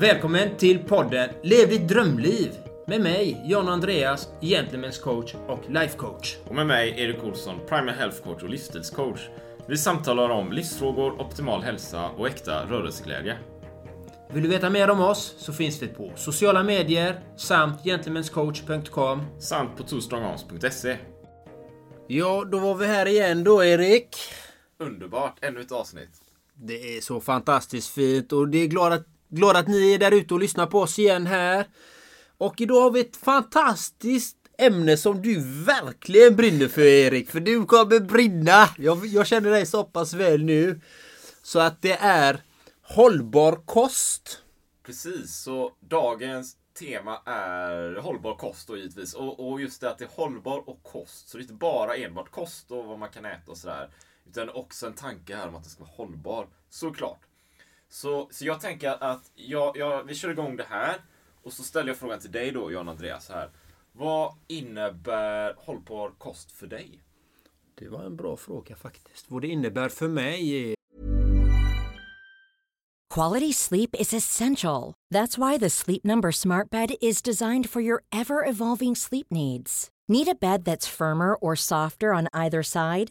Välkommen till podden Lev ditt drömliv med mig, John Andreas, Gentlemen's coach och life coach. Och med mig, Erik Olsson, Primal Health Coach och livsstilscoach. Vi samtalar om livsfrågor, optimal hälsa och äkta rörelseglädje. Vill du veta mer om oss så finns vi på sociala medier samt gentlemanscoach.com. Samt på twostrongarms.se. Ja, då var vi här igen då Erik. Underbart, ännu ett avsnitt. Det är så fantastiskt fint och det är glad att, glad att ni är där ute och lyssnar på oss igen här. Och idag har vi ett fantastiskt ämne som du verkligen brinner för Erik. För du kommer brinna. Jag, jag känner dig så pass väl nu. Så att det är hållbar kost. Precis, så dagens tema är hållbar kost då givetvis. Och, och just det att det är hållbar och kost. Så det är inte bara enbart kost och vad man kan äta och sådär. Utan också en tanke här om att det ska vara hållbar. Såklart. Så, så jag tänker att jag, jag, vi kör igång det här. Och så ställer jag frågan till dig då, Jan Andreas. Här. Vad innebär hållbar kost för dig? Det var en bra fråga faktiskt. Vad det innebär för mig är Quality sleep is essential. That's why the Sleep Number Smart Bed is designed for your ever evolving sleep needs. Need a bed that's firmer or softer on either side?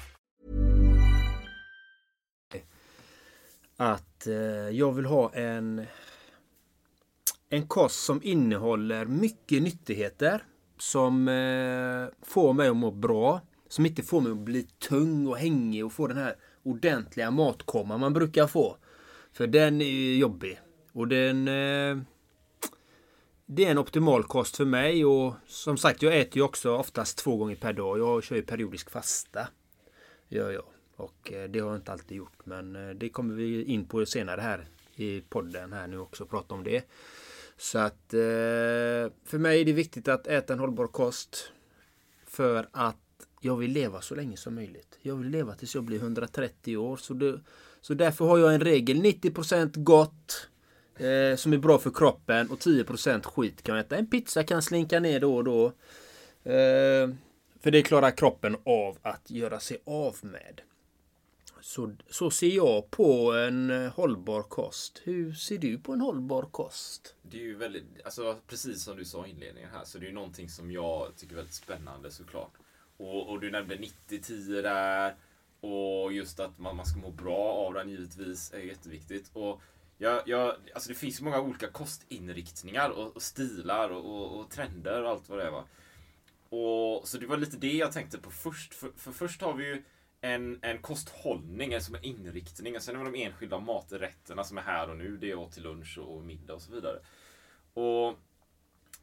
Att eh, jag vill ha en en kost som innehåller mycket nyttigheter som eh, får mig att må bra. Som inte får mig att bli tung och hängig och få den här ordentliga matkomman man brukar få. För den är jobbig. Och den... Eh, det är en optimal kost för mig och som sagt jag äter ju också oftast två gånger per dag. Jag kör ju periodisk fasta. Gör jag. Och eh, det har jag inte alltid gjort men eh, det kommer vi in på senare här i podden här nu också. Prata om det. Så att eh, för mig är det viktigt att äta en hållbar kost. För att jag vill leva så länge som möjligt. Jag vill leva tills jag blir 130 år. Så, det, så därför har jag en regel. 90% gott. Eh, som är bra för kroppen och 10% skit kan jag äta. En pizza kan slinka ner då och då. Eh, för det klarar kroppen av att göra sig av med. Så, så ser jag på en eh, hållbar kost. Hur ser du på en hållbar kost? Det är ju väldigt, alltså precis som du sa i inledningen här, så det är ju någonting som jag tycker är väldigt spännande såklart. Och, och du nämnde 90-10 där. Och just att man, man ska må bra av den givetvis är jätteviktigt. Och jag, jag, alltså det finns ju många olika kostinriktningar och, och stilar och, och, och, trender och allt vad det är. Va? Och, så det var lite det jag tänkte på först. För, för först har vi ju en, en kosthållning, alltså en inriktning. Och sen har vi de enskilda maträtterna som är här och nu. Det är till lunch och middag och så vidare. Och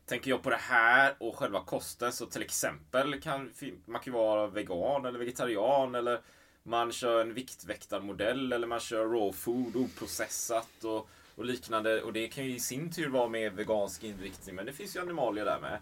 Tänker jag på det här och själva kosten så till exempel kan man kan vara vegan eller vegetarian eller man kör en viktväktarmodell eller man kör raw food, oprocessat och, och liknande. Och det kan ju i sin tur vara med vegansk inriktning men det finns ju animalier där med.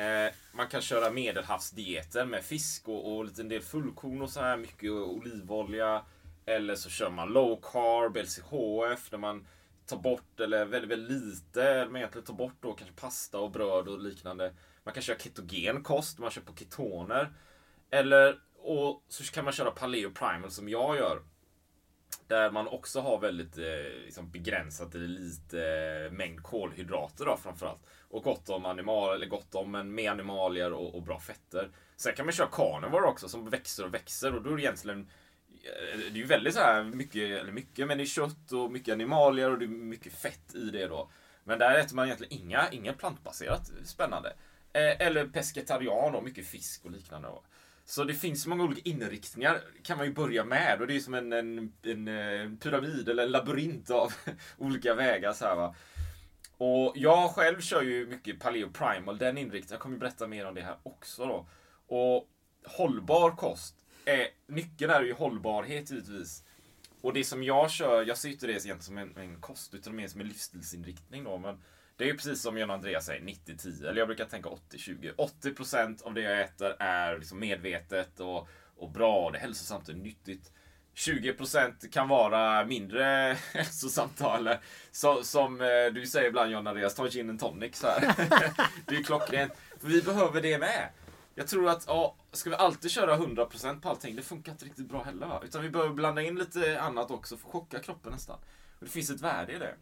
Eh, man kan köra medelhavsdieter med fisk och, och lite en del fullkorn och så här, mycket olivolja. Eller så kör man low carb, LCHF, där man tar bort, eller väldigt, väldigt lite, men egentligen tar bort då kanske pasta och bröd och liknande. Man kan köra ketogen kost, man kör på ketoner. Eller, och så kan man köra paleo primal som jag gör. Där man också har väldigt eh, liksom begränsat eller lite eh, mängd kolhydrater då framförallt. Och gott om animal, eller gott om, men med animalier och, och, bra fetter. Sen kan man köra carnivore också som växer och växer och då är det egentligen eh, det är ju väldigt så här mycket, eller mycket, men det är kött och mycket animalier och det är mycket fett i det då. Men där äter man egentligen inga, inga plantbaserat spännande. Eh, eller pescetarian och mycket fisk och liknande. Då. Så det finns många olika inriktningar kan man ju börja med. Och det är som en, en, en, eh, pyramid eller en labyrint av olika vägar. Så här, va? Och jag själv kör ju mycket Paleo Primal, den inriktningen. Jag kommer berätta mer om det här också då. Och hållbar kost, är, nyckeln är ju hållbarhet givetvis. Och det som jag kör, jag ser inte det egentligen som en, en kost, utan mer som en livsstilsinriktning då. Men det är ju precis som John Andreas säger, 90-10. Eller jag brukar tänka 80-20. 80% av det jag äter är liksom medvetet och, och bra, och det är hälsosamt och nyttigt. 20% kan vara mindre hälsosamt eller så, som eh, du säger ibland John Andreas, ta gin and tonic så här. det är klockrent. För vi behöver det med. Jag tror att, ja, ska vi alltid köra 100% på allting, det funkar inte riktigt bra heller va? Utan vi behöver blanda in lite annat också för att chocka kroppen nästan. Och det finns ett värde i det.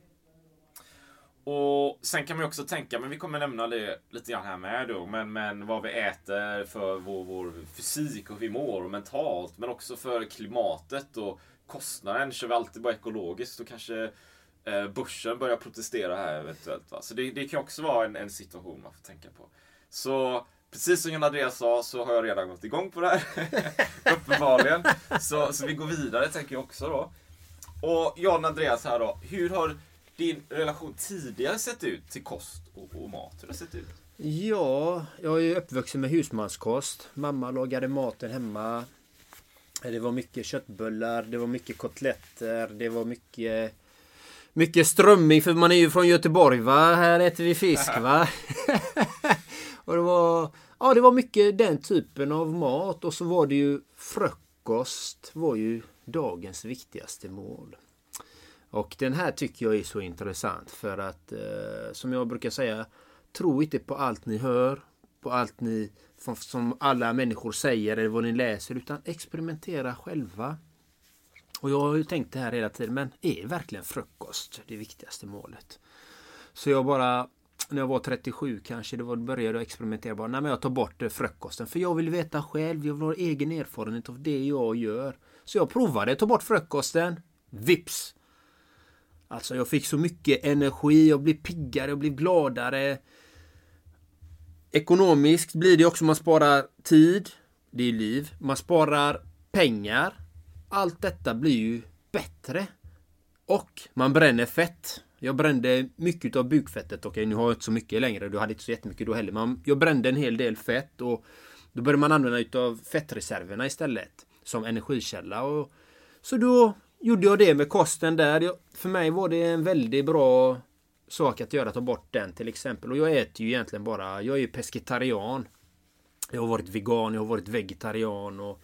Och sen kan man ju också tänka, men vi kommer nämna det lite grann här med då, men, men vad vi äter för vår, vår fysik och hur vi mår och mentalt, men också för klimatet och kostnaden. Kör vi alltid bara ekologiskt, då kanske eh, börsen börjar protestera här eventuellt. Va? Så det, det kan också vara en, en situation man får tänka på. Så Precis som John Andreas sa så har jag redan gått igång på det här. Uppenbarligen. Så, så vi går vidare tänker jag också då. Och John Andreas här då. Hur har din relation tidigare sett ut till kost och, och mat? Hur har det sett ut? Ja, jag är uppvuxen med husmanskost. Mamma lagade maten hemma. Det var mycket köttbullar, det var mycket kotletter, det var mycket mycket strömming för man är ju från Göteborg va. Här äter vi fisk va. och det var, ja, det var mycket den typen av mat och så var det ju frukost var ju dagens viktigaste mål. Och den här tycker jag är så intressant för att eh, som jag brukar säga Tro inte på allt ni hör, på allt ni som alla människor säger eller vad ni läser utan experimentera själva. Och jag har ju tänkt det här hela tiden men är verkligen frukost det viktigaste målet? Så jag bara när jag var 37 kanske, det var, började jag experimentera. Bara, nej, men jag tar bort eh, frukosten. För jag vill veta själv, jag vill ha egen erfarenhet av det jag gör. Så jag provade att ta bort frukosten. Vips! Alltså jag fick så mycket energi, jag blev piggare, jag blev gladare. Ekonomiskt blir det också, man sparar tid. Det är liv. Man sparar pengar. Allt detta blir ju bättre. Och man bränner fett. Jag brände mycket av bukfettet. Okej, nu har jag inte så mycket längre. Du hade inte så jättemycket då heller. Men jag brände en hel del fett och då började man använda utav fettreserverna istället. Som energikälla. Och, så då gjorde jag det med kosten där. För mig var det en väldigt bra sak att göra, ta bort den till exempel. Och jag äter ju egentligen bara, jag är ju pescetarian. Jag har varit vegan, jag har varit vegetarian och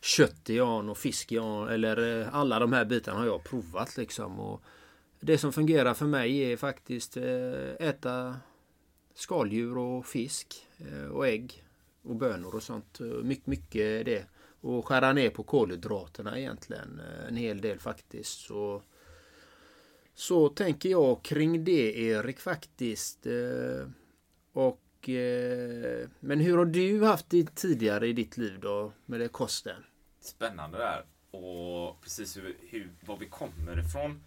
köttian och fiskian eller eh, alla de här bitarna har jag provat liksom. Och det som fungerar för mig är faktiskt eh, äta skaldjur och fisk eh, och ägg och bönor och sånt. Mycket, mycket det. Och skära ner på kolhydraterna egentligen eh, en hel del faktiskt. Så, så tänker jag kring det Erik faktiskt. Eh, och eh, men hur har du haft det tidigare i ditt liv då med det kosten? Spännande där. Och precis hur, hur, var vi kommer ifrån.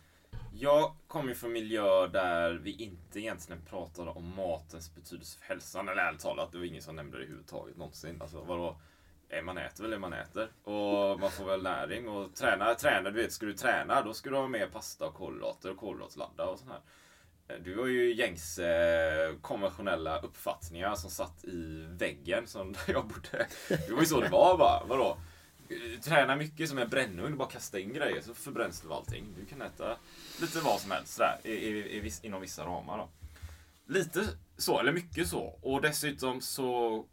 Jag kommer från miljö där vi inte egentligen pratade om matens betydelse för hälsan. Eller ärligt talat, det var ingen som nämnde det överhuvudtaget någonsin. Alltså vadå? Eh, man äter väl det man äter. Och man får väl näring. Och träna, träna, du vet, ska du träna då ska du ha med pasta och kolhydrater och kolhydratsladda och sånt här. Eh, du har ju gängs eh, konventionella uppfattningar som satt i väggen som jag bodde. Det var ju så det var bara. Vadå? träna mycket som en brännugn, bara kasta in grejer så förbränns du allting. Du kan äta lite vad som helst där, i, i, i, inom vissa ramar. Då. Lite så, eller mycket så. Och dessutom så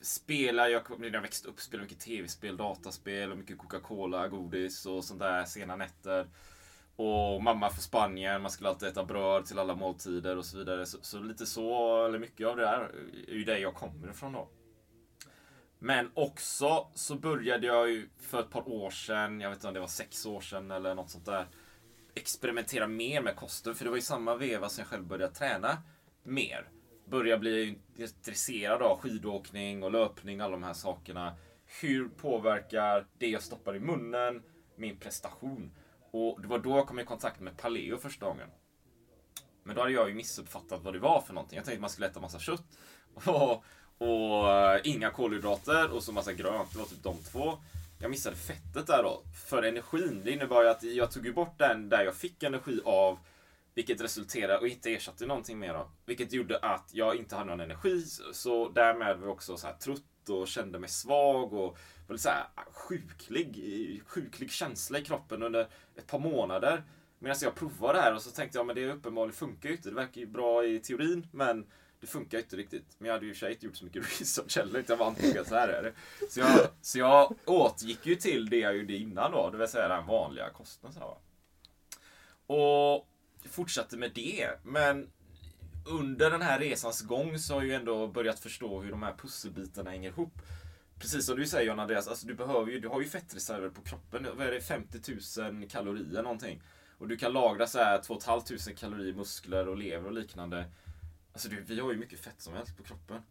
Spela, jag, när jag växte upp, spelade mycket tv-spel, dataspel och mycket Coca-Cola, godis och sånt där sena nätter. Och mamma från Spanien, man skulle alltid äta bröd till alla måltider och så vidare. Så, så lite så, eller mycket av det där, är ju det jag kommer ifrån då. Men också så började jag ju för ett par år sedan, jag vet inte om det var sex år sedan eller något sånt där, experimentera mer med kosten. För det var i samma veva som jag själv började träna mer. Börjar bli intresserad av skidåkning och löpning, alla de här sakerna. Hur påverkar det jag stoppar i munnen min prestation? Och det var då jag kom i kontakt med paleo första gången. Men då hade jag ju missuppfattat vad det var för någonting. Jag tänkte att man skulle äta massa kött och, och eh, inga kolhydrater och så massa grönt. Det var typ de två. Jag missade fettet där då. För energin, det innebar ju att jag tog bort den där jag fick energi av. Vilket resulterade, och inte ersatte någonting mer då. Vilket gjorde att jag inte hade någon energi. Så därmed var jag också så här trött och kände mig svag och var lite så här sjuklig, sjuklig känsla i kroppen under ett par månader. Medan jag provade det här och så tänkte jag, men det uppenbarligen funkar ju inte. Det verkar ju bra i teorin, men det funkar ju inte riktigt. Men jag hade ju i och för sig inte gjort så mycket research heller. Jag var antog att så här är det. Så jag, så jag återgick ju till det jag gjorde innan då, det vill säga den vanliga kosten. Så här, och fortsatte med det. Men under den här resans gång så har jag ju ändå börjat förstå hur de här pusselbitarna hänger ihop. Precis som du säger John Andreas, alltså du, behöver ju, du har ju fettreserver på kroppen. Vad är det? 50 000 kalorier någonting. Och du kan lagra så här 2 500 kalorier muskler och lever och liknande. Alltså du, vi har ju mycket fett som helst på kroppen.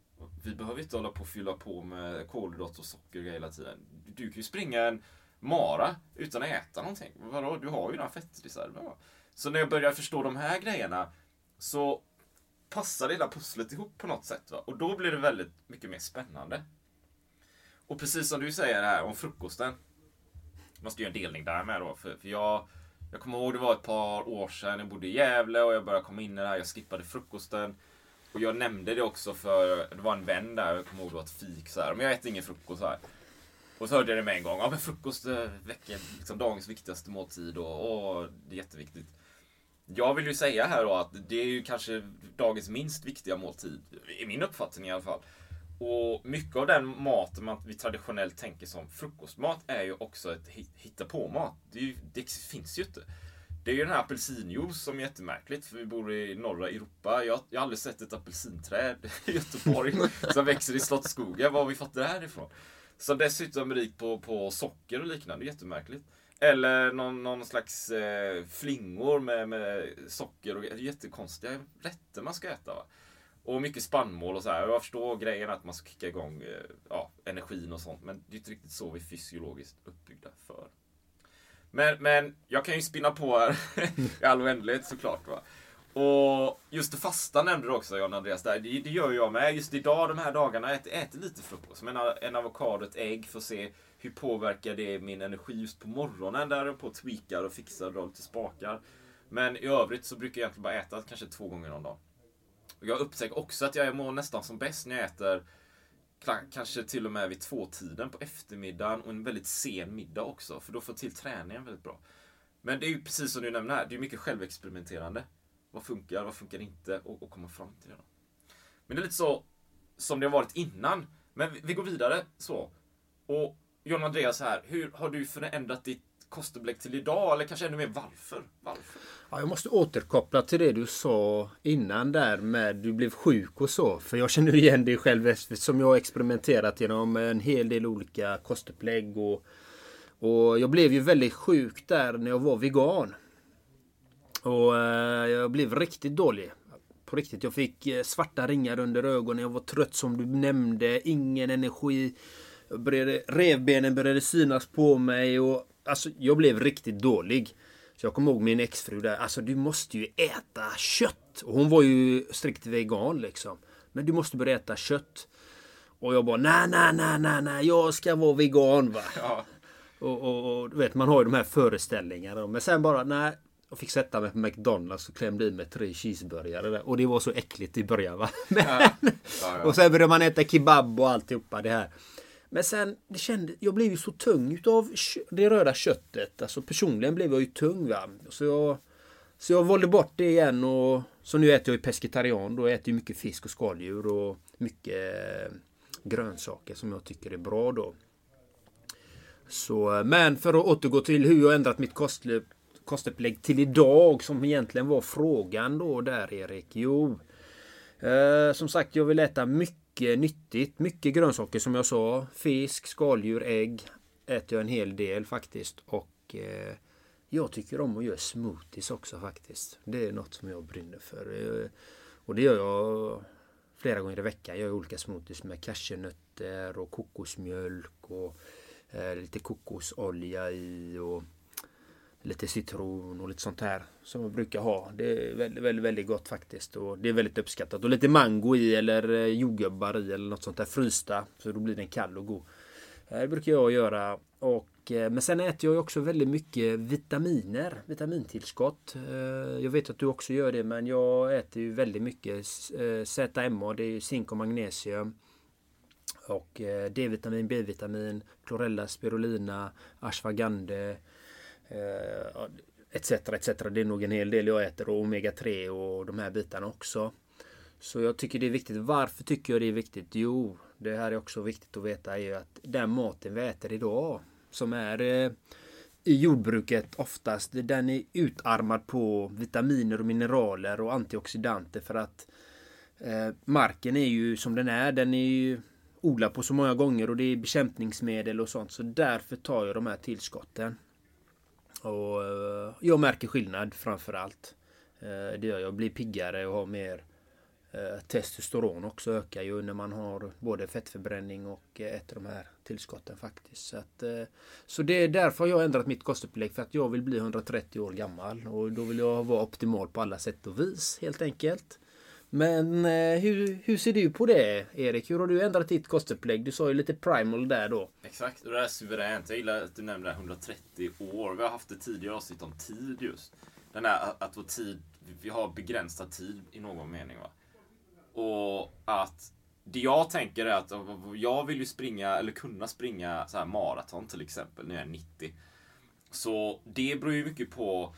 Vi behöver inte hålla på och fylla på med kolhydrater och socker hela tiden. Du kan ju springa en mara utan att äta någonting. Vadå? Du har ju några fettreserver. Så när jag börjar förstå de här grejerna så passar hela pusslet ihop på något sätt. Va? Och då blir det väldigt mycket mer spännande. Och precis som du säger här om frukosten. Jag måste göra en delning där med då. För, för jag, jag kommer ihåg det var ett par år sedan. Jag bodde i Gävle och jag började komma in i det här. Jag skippade frukosten. Och jag nämnde det också för det var en vän där. Jag kommer ihåg det var ett fik så här. Men jag äter ingen frukost här. Och så hörde jag det med en gång. Ja men frukost eh, är veckan, liksom dagens viktigaste måltid och, och det är jätteviktigt. Jag vill ju säga här då att det är ju kanske dagens minst viktiga måltid. I min uppfattning i alla fall. Och mycket av den maten man, vi traditionellt tänker som frukostmat är ju också ett hitta-på-mat. Det, det, finns ju inte. Det är ju den här apelsinjuice som är jättemärkligt för vi bor i norra Europa. Jag, jag har aldrig sett ett apelsinträd i Göteborg som växer i Slottsskogen. Var har vi fått det här ifrån? Som dessutom är rikt på, på socker och liknande. Jättemärkligt. Eller någon, någon slags eh, flingor med, med socker och jättekonstiga rätter man ska äta. Va? Och mycket spannmål och så här. Jag förstår grejen att man ska kicka igång eh, ja, energin och sånt. Men det är inte riktigt så vi är fysiologiskt uppbyggda för. Men, men jag kan ju spinna på här i all oändlighet såklart. Va? Och just det fasta nämnde du också John Andreas. Där. Det, det gör jag med. Just idag de här dagarna äter, äter lite frukost. Men eh, en avokado, ett ägg för att se hur påverkar det min energi just på morgonen. Där jag på och tweakar och fixar och drar lite spakar. Men i övrigt så brukar jag egentligen bara äta kanske två gånger om dagen. Jag upptäcker också att jag mår nästan som bäst när jag äter kanske till och med vid tvåtiden på eftermiddagen och en väldigt sen middag också. För då får jag till träningen väldigt bra. Men det är ju precis som du nämner här, det är mycket självexperimenterande. Vad funkar, vad funkar inte och, och komma fram till det. Då. Men det är lite så som det har varit innan. Men vi, vi går vidare så. Och John Andreas här, hur har du förändrat ditt kostupplägg till idag? Eller kanske ännu mer varför? varför? Ja, jag måste återkoppla till det du sa innan där med du blev sjuk och så. För jag känner igen det själv som jag har experimenterat genom en hel del olika kostupplägg. Och, och jag blev ju väldigt sjuk där när jag var vegan. Och eh, jag blev riktigt dålig. På riktigt. Jag fick eh, svarta ringar under ögonen. Jag var trött som du nämnde. Ingen energi. Började, revbenen började synas på mig. Och, alltså, jag blev riktigt dålig. Så jag kommer ihåg min exfru där. Alltså du måste ju äta kött. Och hon var ju strikt vegan liksom. Men du måste börja äta kött. Och jag bara nej, nej, nej, nej, nej. Jag ska vara vegan va. Ja. Och, och, och, du vet man har ju de här föreställningarna. Men sen bara nej. Jag fick sätta mig på McDonalds och klämde i mig tre cheeseburgare där. Och det var så äckligt i början va. Men, ja. Ja, och sen började man äta kebab och alltihopa det här. Men sen, det kände, jag blev ju så tung utav det röda köttet. Alltså personligen blev jag ju tung va. Så jag, så jag valde bort det igen och så nu äter jag ju pescetarian. Då äter jag mycket fisk och skaldjur och mycket eh, grönsaker som jag tycker är bra då. Så, men för att återgå till hur jag ändrat mitt kostlöp, kostupplägg till idag som egentligen var frågan då där Erik? Jo, eh, som sagt jag vill äta mycket mycket nyttigt. Mycket grönsaker som jag sa. Fisk, skaldjur, ägg äter jag en hel del faktiskt. Och eh, jag tycker om att göra smoothies också faktiskt. Det är något som jag brinner för. Eh, och det gör jag flera gånger i veckan. Jag gör olika smoothies med cashewnötter och kokosmjölk och eh, lite kokosolja i och lite citron och lite sånt här som jag brukar ha. Det är väldigt, väldigt, väldigt gott faktiskt och det är väldigt uppskattat. Och lite mango i eller eh, jordgubbar i eller något sånt där frysta så då blir den kall och god. Det brukar jag göra. Och, eh, men sen äter jag också väldigt mycket vitaminer, vitamintillskott. Eh, jag vet att du också gör det men jag äter ju väldigt mycket ZMA, det är zink och magnesium. Och D-vitamin, B-vitamin, klorella, spirulina, ashwagandha Eh, etc, etc. Det är nog en hel del jag äter och omega 3 och de här bitarna också. Så jag tycker det är viktigt. Varför tycker jag det är viktigt? Jo, det här är också viktigt att veta är ju att den maten vi äter idag som är eh, i jordbruket oftast, den är utarmad på vitaminer och mineraler och antioxidanter för att eh, marken är ju som den är. Den är ju odlad på så många gånger och det är bekämpningsmedel och sånt. Så därför tar jag de här tillskotten. Och eh, jag märker skillnad framför allt. Eh, det gör jag. blir piggare och har mer eh, testosteron också ökar ju när man har både fettförbränning och äter de här tillskotten faktiskt. Så, att, så det är därför jag har ändrat mitt kostupplägg för att jag vill bli 130 år gammal och då vill jag vara optimal på alla sätt och vis helt enkelt. Men eh, hur, hur ser du på det Erik? Hur har du ändrat ditt kostupplägg? Du sa ju lite primal där då. Exakt, och det är suveränt. Jag gillar att du nämnde 130 år. Vi har haft ett tidigare avsnitt om tid just. Den där att vår tid, vi har begränsad tid i någon mening. Va? Och att det jag tänker är att jag vill ju springa, eller kunna springa så här maraton till exempel, när jag är 90. Så det beror ju mycket på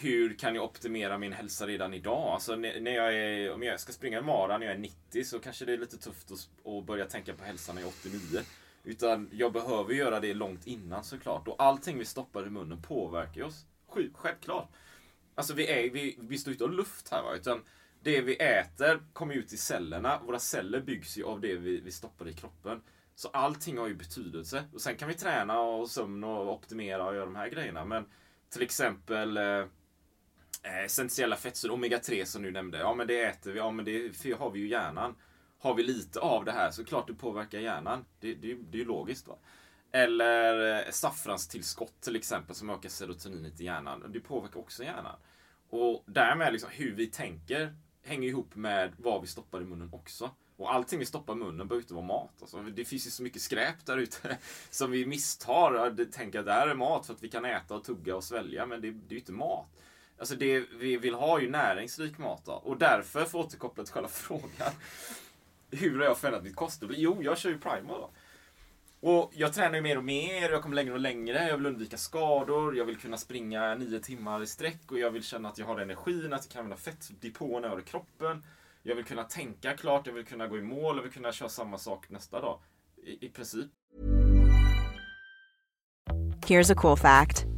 hur kan jag optimera min hälsa redan idag? Alltså när jag är, om jag ska springa en mara när jag är 90 så kanske det är lite tufft att, börja tänka på hälsan när jag är 89. Utan jag behöver göra det långt innan såklart. Och allting vi stoppar i munnen påverkar oss. Självklart. Alltså vi, är, vi, vi står inte av luft här va. Utan det vi äter kommer ut i cellerna. Våra celler byggs ju av det vi, vi stoppar i kroppen. Så allting har ju betydelse. Och sen kan vi träna och sömn och optimera och göra de här grejerna. Men till exempel Eh, Eh, essentiella fettsyror, omega-3 som du nämnde. Ja men det äter vi, ja men det har vi ju i hjärnan. Har vi lite av det här så klart det påverkar hjärnan. Det, det, det är ju logiskt. va. Eller eh, saffranstillskott till exempel som ökar serotoninet i hjärnan. Det påverkar också hjärnan. Och därmed liksom hur vi tänker hänger ihop med vad vi stoppar i munnen också. Och allting vi stoppar i munnen behöver inte vara mat. Alltså, det finns ju så mycket skräp där ute som vi misstar. Tänker att det här är mat för att vi kan äta och tugga och svälja. Men det, det är ju inte mat. Alltså det vi vill ha är ju näringsrik mat då. Och därför, för att återkoppla till själva frågan. Hur har jag förändrat mitt kosthåll? Jo, jag kör ju primal då. Och jag tränar ju mer och mer, jag kommer längre och längre, jag vill undvika skador, jag vill kunna springa nio timmar i sträck och jag vill känna att jag har energin, att jag kan använda fettdepåerna över kroppen. Jag vill kunna tänka klart, jag vill kunna gå i mål, jag vill kunna köra samma sak nästa dag. I, i princip. Here's a cool fact.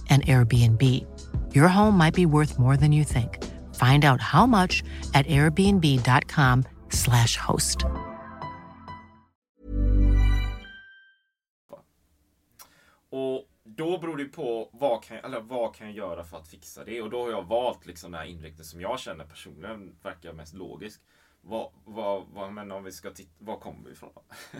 and Airbnb. Your home might be worth more than you think. Find out how much at airbnb.com slash host. Och då beror det på vad kan, jag, eller vad kan jag göra för att fixa det? Och då har jag valt liksom den här inriktningen som jag känner personligen verkar mest logisk. Vad, vad, vad, men om vi ska titta, var kommer vi ifrån?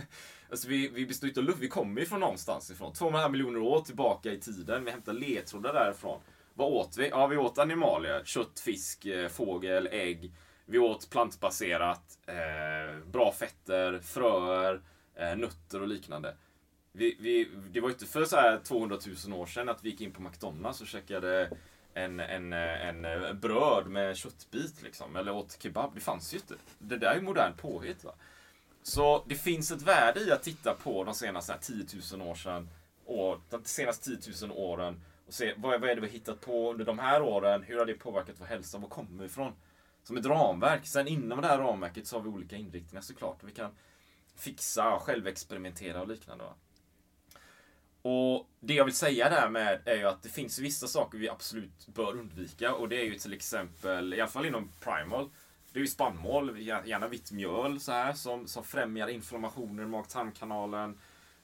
alltså vi, vi består inte av luft, vi kommer ifrån någonstans ifrån. 200 miljoner år tillbaka i tiden. Vi hämtar ledtrådar därifrån. Vad åt vi? Ja, vi åt animalier. Kött, fisk, eh, fågel, ägg. Vi åt plantbaserat, eh, bra fetter, fröer, eh, nötter och liknande. Vi, vi, det var inte för så här 200 000 år sedan att vi gick in på McDonalds och käkade en, en, en, bröd med köttbit liksom, eller åt kebab. Det fanns ju inte. Det där är ju modern påhitt. Va? Så det finns ett värde i att titta på de senaste 10 000 år sedan, år, de senaste 10 000 åren och se vad, vad är det vi har hittat på under de här åren? Hur har det påverkat vår hälsa? Var kommer vi ifrån? Som ett ramverk. Sen inom det här ramverket så har vi olika inriktningar såklart. Vi kan fixa, självexperimentera och liknande. Va? Och det jag vill säga där med är ju att det finns vissa saker vi absolut bör undvika och det är ju till exempel, i alla fall inom Primal, det är ju spannmål, gärna vitt mjöl så här, som, som främjar inflammationer i mag-tarmkanalen.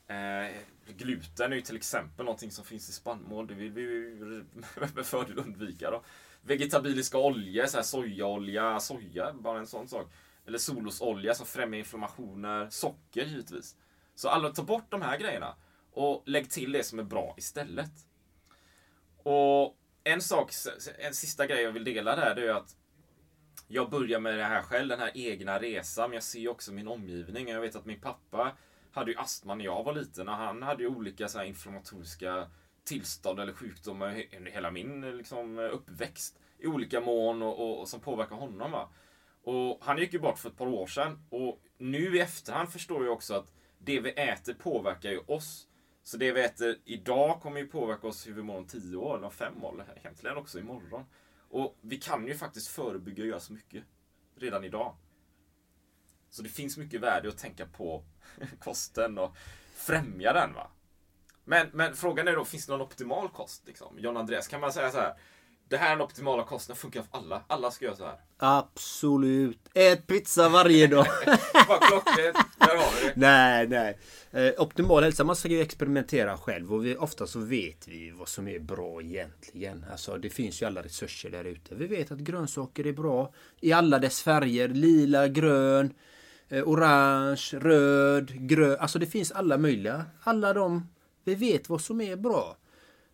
Eh, gluten är ju till exempel någonting som finns i spannmål. Det vill vi ju med fördel undvika. Då. Vegetabiliska oljor, så här sojaolja, soja, bara en sån sak. Eller solosolja som främjar inflammationer. Socker givetvis. Så alla, ta bort de här grejerna. Och lägg till det som är bra istället. Och en sak, en sista grej jag vill dela där, det är att jag börjar med det här själv, den här egna resan. Men jag ser också min omgivning. Jag vet att min pappa hade ju astma när jag var liten. Och han hade ju olika så inflammatoriska tillstånd eller sjukdomar under hela min liksom, uppväxt. I olika mån och, och, och som påverkar honom. Va? Och han gick ju bort för ett par år sedan. Och nu i efterhand förstår jag också att det vi äter påverkar ju oss. Så det vi äter idag kommer ju påverka oss hur vi mår om 10 år, eller om 5 år, eller egentligen också imorgon. Och vi kan ju faktiskt förebygga och göra så mycket redan idag. Så det finns mycket värde att tänka på kosten och främja den. va. Men, men frågan är då, finns det någon optimal kost? Liksom? John Andreas, kan man säga så här? Det här är den optimala kosten, funkar för alla. Alla ska göra så här. Absolut. Ät pizza varje dag. Vad klockrent. Där har vi det. nej, nej. Eh, optimal hälsa, man ska ju experimentera själv och vi, ofta så vet vi vad som är bra egentligen. Alltså det finns ju alla resurser där ute. Vi vet att grönsaker är bra i alla dess färger. Lila, grön, eh, orange, röd, grön. Alltså det finns alla möjliga. Alla de, vi vet vad som är bra.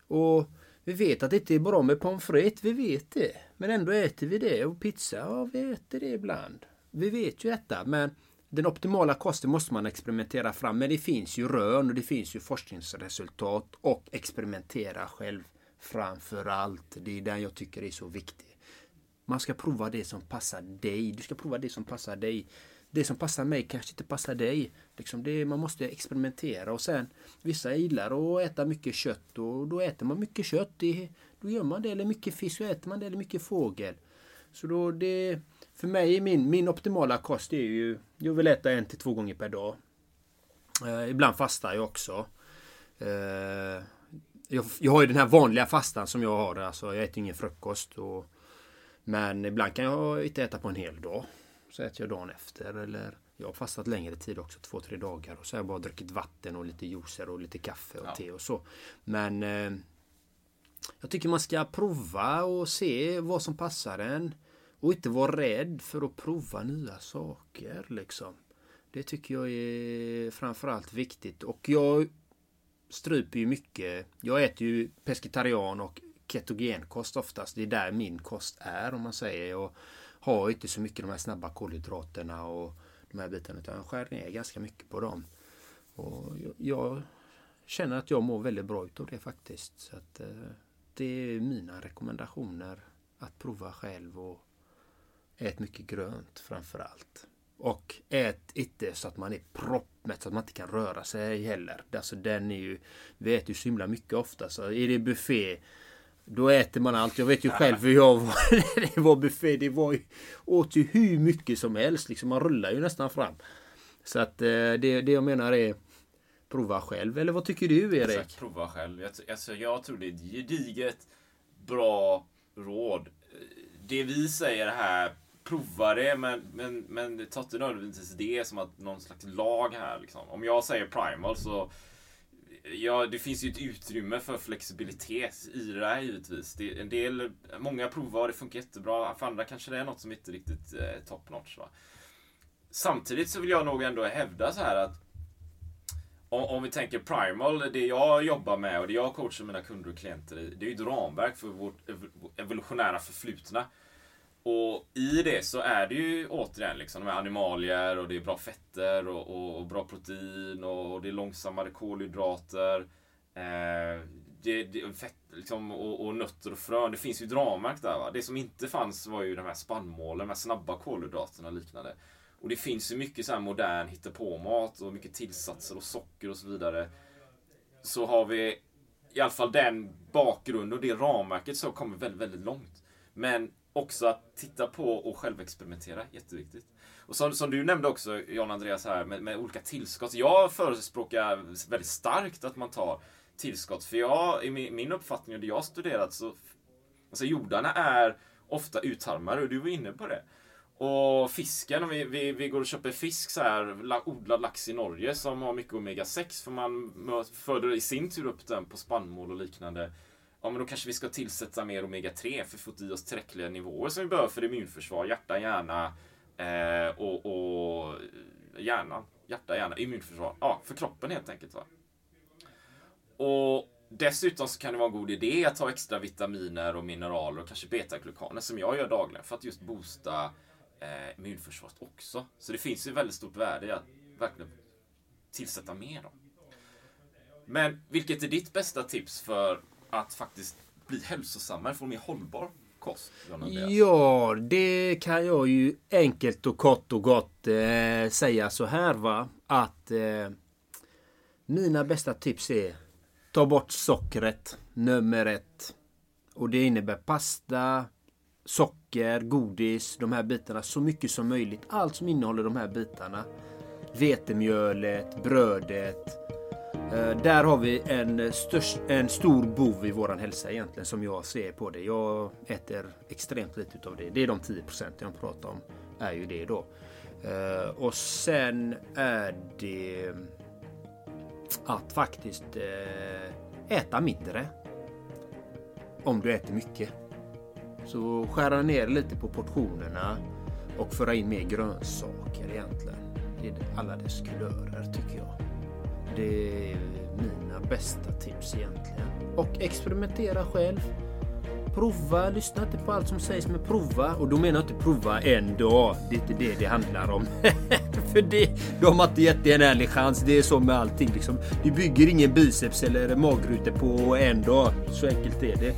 Och vi vet att det inte är bra med pommes frites, vi vet det. Men ändå äter vi det. Och pizza, ja vi äter det ibland. Vi vet ju detta, men den optimala kosten måste man experimentera fram. Men det finns ju rön och det finns ju forskningsresultat och experimentera själv framför allt. Det är den jag tycker är så viktig. Man ska prova det som passar dig. Du ska prova det som passar dig det som passar mig kanske inte passar dig. Liksom det, man måste experimentera och sen vissa gillar att äta mycket kött och då äter man mycket kött. Det, då gör man det. Eller mycket fisk, Då äter man det. Eller mycket fågel. Så då det, för mig, min, min optimala kost är ju, jag vill äta en till två gånger per dag. Eh, ibland fastar jag också. Eh, jag, jag, har ju den här vanliga fastan som jag har. Alltså jag äter ingen frukost. Och, men ibland kan jag inte äta på en hel dag så äter jag dagen efter. Eller jag har fastat längre tid också, två, tre dagar. Och så har jag bara druckit vatten och lite juicer och lite kaffe och ja. te och så. Men eh, jag tycker man ska prova och se vad som passar en. Och inte vara rädd för att prova nya saker liksom. Det tycker jag är framförallt viktigt. Och jag stryper ju mycket. Jag äter ju pescetarian och ketogenkost oftast. Det är där min kost är om man säger. Och har inte så mycket de här snabba kolhydraterna och de här bitarna utan jag skär ner ganska mycket på dem. Och jag, jag känner att jag mår väldigt bra utav det faktiskt. Så att, eh, det är mina rekommendationer att prova själv och ät mycket grönt framför allt. Och ät inte så att man är proppmätt så att man inte kan röra sig heller. Alltså den är ju, vi äter ju så himla mycket ofta så är det buffé då äter man allt. Jag vet ju själv hur jag var det var buffé. Det var ju, åt ju hur mycket som helst. Liksom, man rullar ju nästan fram. Så att eh, det, det jag menar är prova själv. Eller vad tycker du Erik? Exakt, prova själv. Jag, alltså, jag tror det är ett gediget bra råd. Det vi säger här, prova det, men, men, men ta inte nödvändigtvis det som att någon slags lag här. Liksom. Om jag säger primal så Ja, det finns ju ett utrymme för flexibilitet i det här givetvis. Det, en del, många provar och det funkar jättebra. För andra kanske det är något som inte riktigt eh, top notch. Va? Samtidigt så vill jag nog ändå hävda så här att om, om vi tänker Primal, det jag jobbar med och det jag coachar mina kunder och klienter i, det är ju ett ramverk för vårt evolutionära förflutna. Och i det så är det ju återigen liksom de här animalier och det är bra fetter och, och, och bra protein och, och, det är långsammare kolhydrater. Eh, det, det, fett, liksom, och, och, nötter och frön. Det finns ju dramärk där. Va? Det som inte fanns var ju de här spannmålen, de här snabba kolhydraterna och liknande. Och det finns ju mycket så här modern hittepåmat och mycket tillsatser och socker och så vidare. Så har vi i alla fall den bakgrunden och det ramverket så kommer väldigt, väldigt långt. Men också att titta på och självexperimentera, jätteviktigt. Och som, som du nämnde också, Jan Andreas, här med, med olika tillskott. Jag förespråkar väldigt starkt att man tar tillskott. För jag, i min, min uppfattning och det jag har studerat, så alltså jordarna är ofta utarmade och du var inne på det. Och fisken, om vi, vi, vi går och köper fisk så här, odlad lax i Norge som har mycket omega-6 för man föder i sin tur upp den på spannmål och liknande ja men då kanske vi ska tillsätta mer omega-3 för att få i oss tillräckliga nivåer som vi behöver för immunförsvar, hjärta, hjärna eh, och, och hjärnan. Hjärta, hjärna, immunförsvar. Ja, för kroppen helt enkelt. Va? Och Dessutom så kan det vara en god idé att ta extra vitaminer och mineraler och kanske betaglukaner som jag gör dagligen för att just boosta eh, immunförsvaret också. Så det finns ju väldigt stort värde i att verkligen tillsätta mer. Då. Men vilket är ditt bästa tips för att faktiskt bli hälsosammare, få en mer hållbar kost? Ja, det kan jag ju enkelt och kort och gott eh, säga så här va. Att eh, mina bästa tips är ta bort sockret, nummer ett. Och det innebär pasta, socker, godis, de här bitarna så mycket som möjligt. Allt som innehåller de här bitarna. Vetemjölet, brödet, Eh, där har vi en, eh, störst, en stor bov i våran hälsa egentligen som jag ser på det. Jag äter extremt lite utav det. Det är de 10% jag pratar om. Är ju det då. Eh, och sen är det att faktiskt äta mindre. Om du äter mycket. Så skära ner lite på portionerna och föra in mer grönsaker egentligen. I alla dess kulörer tycker jag. Det är mina bästa tips egentligen. Och experimentera själv. Prova, lyssna inte på allt som sägs men prova. Och då menar jag inte prova en dag. Det är inte det det handlar om. För det, de har inte gett dig en ärlig chans. Det är så med allting liksom. Du bygger ingen biceps eller magrutor på en dag. Så enkelt är det.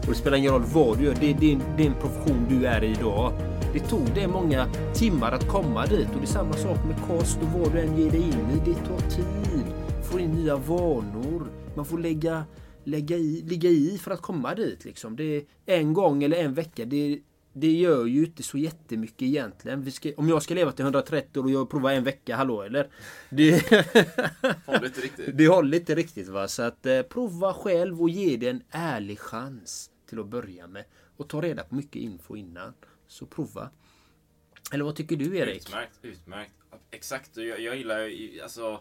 Och det spelar ingen roll vad du gör. Det är din, din profession du är i idag. Det tog dig många timmar att komma dit och det är samma sak med kost och vad du än ger dig in i. Det tar tid. Få in nya vanor. Man får lägga, lägga i, ligga i för att komma dit. Liksom. Det en gång eller en vecka. Det, det gör ju inte så jättemycket egentligen. Ska, om jag ska leva till 130 år och jag provar en vecka, hallå eller? Det håller inte riktigt. Det håller inte riktigt va. Så att eh, prova själv och ge det en ärlig chans till att börja med. Och ta reda på mycket info innan. Så prova. Eller vad tycker du Erik? Utmärkt, utmärkt. Exakt, jag, jag gillar alltså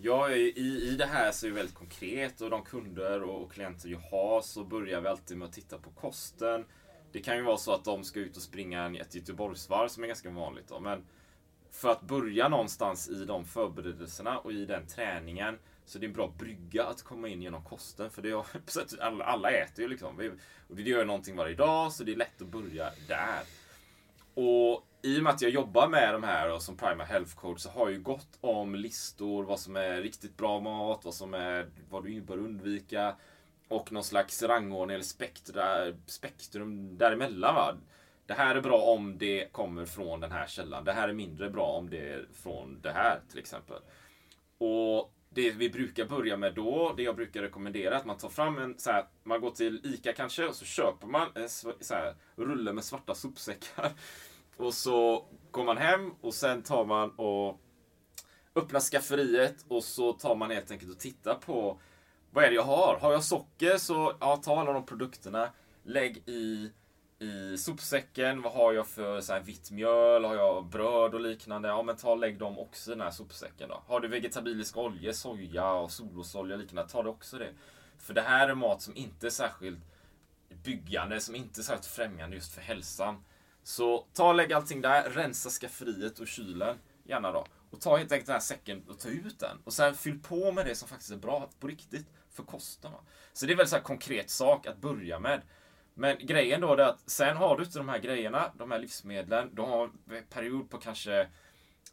Ja, i, i det här så är det väldigt konkret och de kunder och klienter jag har så börjar vi alltid med att titta på kosten. Det kan ju vara så att de ska ut och springa ett Göteborgsvarv som är ganska vanligt. Då. Men för att börja någonstans i de förberedelserna och i den träningen så det är en bra brygga att komma in genom kosten. För det är, alla, alla äter ju liksom. Och det gör någonting varje dag så det är lätt att börja där. Och i och med att jag jobbar med de här och som Prima Health Coach så har jag ju gått om listor, vad som är riktigt bra mat, vad som är vad du bör undvika. Och någon slags rangordning eller spektra, spektrum däremellan. Va? Det här är bra om det kommer från den här källan. Det här är mindre bra om det är från det här till exempel. Och det vi brukar börja med då, det jag brukar rekommendera, är att man tar fram en så här, man går till ICA kanske och så köper man en så här, rulle med svarta sopsäckar. Och så går man hem och sen tar man och öppnar skafferiet och så tar man helt enkelt och tittar på vad är det jag har? Har jag socker så ja, ta alla de produkterna, lägg i i sopsäcken. Vad har jag för så här, vitt mjöl? Har jag bröd och liknande? Ja, men ta och lägg dem också i den här sopsäcken då. Har du vegetabilisk olja, soja och solrosolja och liknande, ta det också det. För det här är mat som inte är särskilt byggande, som inte är särskilt främjande just för hälsan. Så ta och lägg allting där, rensa skafferiet och kylen, gärna då. Och ta helt enkelt den här säcken och ta ut den. Och sen fyll på med det som faktiskt är bra på riktigt för kosten. Va? Så det är väl så konkret sak att börja med. Men grejen då är att sen har du inte de här grejerna, de här livsmedlen. Du har en period på kanske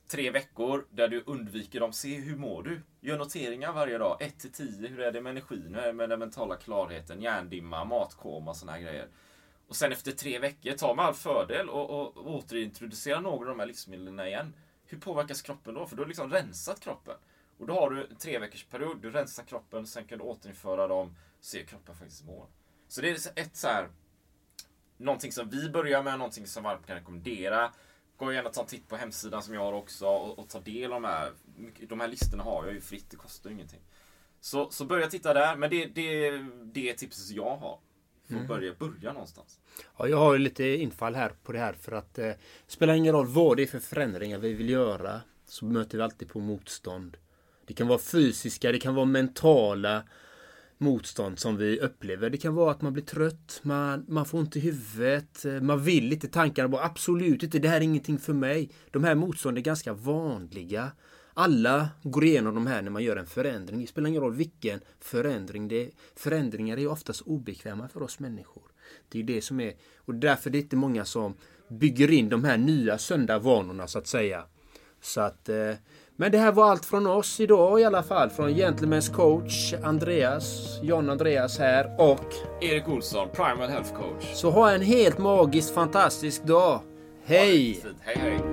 tre veckor där du undviker dem. Se hur mår du? Gör noteringar varje dag. 1 till 10. Hur är det med energin? Hur är det med den mentala klarheten? Hjärndimma, matkoma och såna här grejer. Och sen efter tre veckor, ta med all fördel och, och, och återintroducera några av de här livsmedlen igen. Hur påverkas kroppen då? För du har liksom rensat kroppen. Och då har du en tre veckors period, du rensar kroppen, sen kan du återinföra dem, se hur kroppen faktiskt mår. Så det är ett så här, någonting som vi börjar med, någonting som varmt kan rekommendera. Gå gärna och ta en titt på hemsidan som jag har också och, och ta del av de här. De här listorna har jag ju fritt, det kostar ju ingenting. Så, så börja titta där, men det, det, det är tipset jag har. För att börja, börja någonstans. Ja, jag har ju lite infall här på det här för att eh, spelar ingen roll vad det är för förändringar vi vill göra så möter vi alltid på motstånd. Det kan vara fysiska, det kan vara mentala motstånd som vi upplever. Det kan vara att man blir trött, man, man får ont i huvudet, eh, man vill inte, tankarna bara absolut inte, det här är ingenting för mig. De här motstånden är ganska vanliga. Alla går igenom de här när man gör en förändring. Det spelar ingen roll vilken förändring det är. Förändringar är oftast obekväma för oss människor. Det är det som är, och därför är det inte många som bygger in de här nya sunda vanorna så att säga. Så att, eh, men det här var allt från oss idag i alla fall. Från Gentlemen's coach Andreas, John Andreas här och Erik Olsson, Primal Health Coach. så ha en helt magisk fantastisk dag. Hej! Hej hej!